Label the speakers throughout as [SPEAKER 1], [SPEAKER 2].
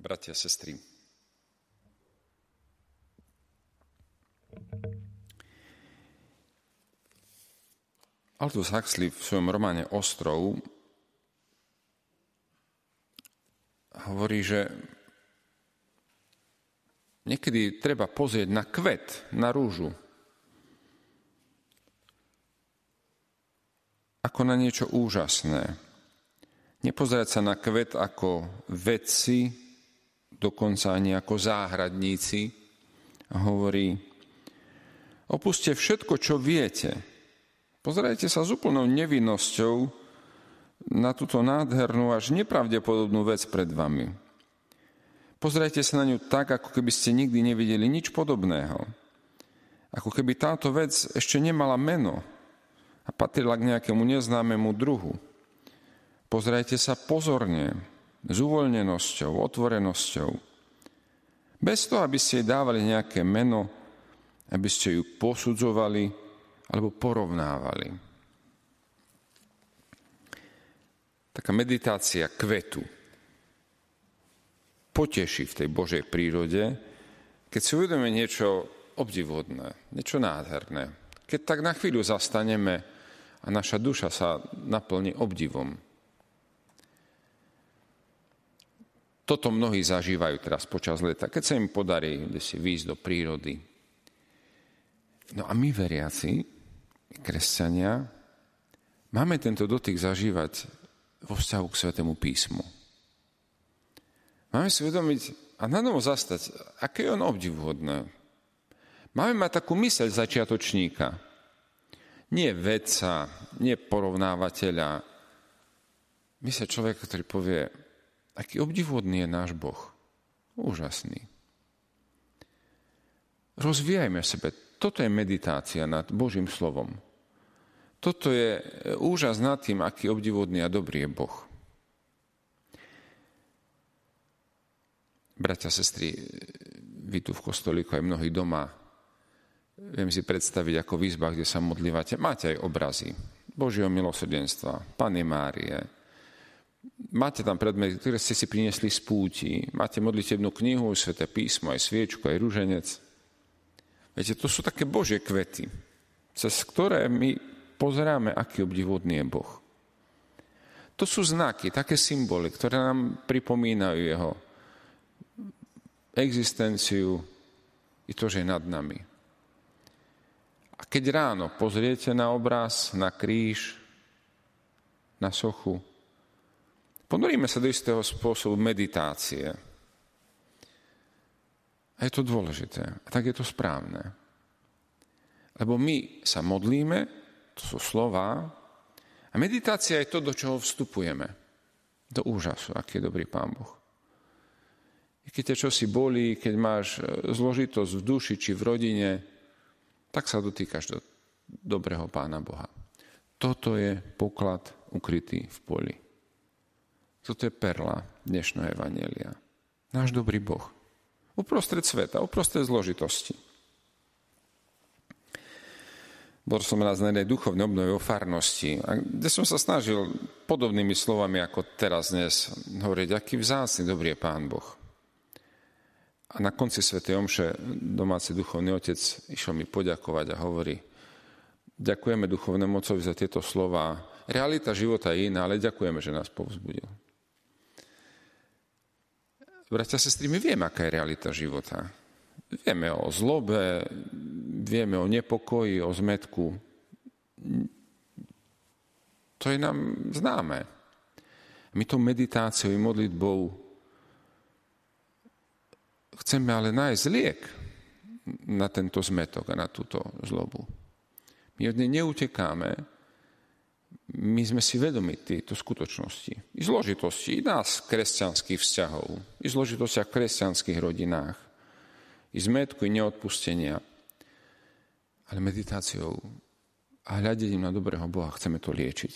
[SPEAKER 1] bratia sestry. Aldous Huxley v svojom románe Ostrov hovorí, že niekedy treba pozrieť na kvet, na rúžu, ako na niečo úžasné. Nepozerať sa na kvet ako vedci, dokonca ani ako záhradníci. A hovorí, opuste všetko, čo viete, Pozerajte sa s úplnou nevinnosťou na túto nádhernú až nepravdepodobnú vec pred vami. Pozerajte sa na ňu tak, ako keby ste nikdy nevideli nič podobného. Ako keby táto vec ešte nemala meno a patrila k nejakému neznámemu druhu. Pozerajte sa pozorne, s uvoľnenosťou, otvorenosťou. Bez toho, aby ste jej dávali nejaké meno, aby ste ju posudzovali, alebo porovnávali. Taká meditácia kvetu poteší v tej Božej prírode, keď si uvedome niečo obdivodné, niečo nádherné. Keď tak na chvíľu zastaneme a naša duša sa naplní obdivom. Toto mnohí zažívajú teraz počas leta, keď sa im podarí si výjsť do prírody. No a my veriaci, kresťania, máme tento dotyk zažívať vo vzťahu k Svetému písmu. Máme si a na novo zastať, aké je on obdivuhodné. Máme mať takú myseľ začiatočníka. Nie vedca, nie porovnávateľa. Myseľ človeka, ktorý povie, aký obdivuhodný je náš Boh. Úžasný. Rozvíjajme sebe toto je meditácia nad Božím slovom. Toto je úžas nad tým, aký obdivodný a dobrý je Boh. Bratia, sestry, vy tu v kostolíku aj mnohí doma, viem si predstaviť ako v izbách, kde sa modlívate, máte aj obrazy Božieho milosrdenstva, Pany Márie, máte tam predmety, ktoré ste si priniesli z púti, máte modlitebnú knihu, sveté písmo, aj sviečku, aj rúženec, Viete, to sú také Božie kvety, cez ktoré my pozeráme, aký obdivodný je Boh. To sú znaky, také symboly, ktoré nám pripomínajú jeho existenciu i to, že je nad nami. A keď ráno pozriete na obraz, na kríž, na sochu, ponoríme sa do istého spôsobu meditácie – a je to dôležité. A tak je to správne. Lebo my sa modlíme, to sú slova, a meditácia je to, do čoho vstupujeme. Do úžasu, aký je dobrý Pán Boh. Keď ťa čosi bolí, keď máš e, zložitosť v duši či v rodine, tak sa dotýkaš do dobrého Pána Boha. Toto je poklad ukrytý v poli. Toto je perla dnešného Evanielia. Náš dobrý Boh. Uprostred sveta, uprostred zložitosti. Bol som raz na jednej duchovnej obnove o farnosti, kde som sa snažil podobnými slovami ako teraz dnes hovoriť, aký vzácný dobrý je Pán Boh. A na konci Sv. Omše domáci duchovný otec išiel mi poďakovať a hovorí, ďakujeme duchovnému mocovi za tieto slova. Realita života je iná, ale ďakujeme, že nás povzbudil. Bratia a sestry, my vieme, aká je realita života. Vieme o zlobe, vieme o nepokoji, o zmetku. To je nám známe. My tou meditáciou i modlitbou chceme ale nájsť liek na tento zmetok a na túto zlobu. My od nej neutekáme, my sme si vedomi týchto skutočnosti. I zložitosti i nás kresťanských vzťahov, i zložitosti v kresťanských rodinách, i zmetku, i neodpustenia. Ale meditáciou a hľadením na dobrého Boha chceme to liečiť.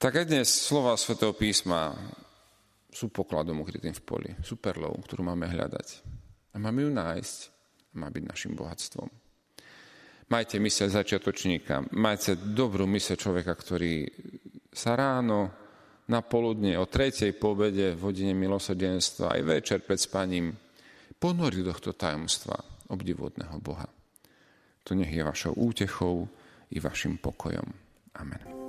[SPEAKER 1] Tak aj dnes slova svätého písma sú pokladom ukrytým v poli, sú perlou, ktorú máme hľadať. A máme ju nájsť a má byť našim bohatstvom. Majte myseľ začiatočníka, majte dobrú myseľ človeka, ktorý sa ráno na poludne, o tretej pobede v hodine milosrdenstva, aj večer pred spaním, ponori do tohto tajomstva obdivodného Boha. To nech je vašou útechou i vašim pokojom. Amen.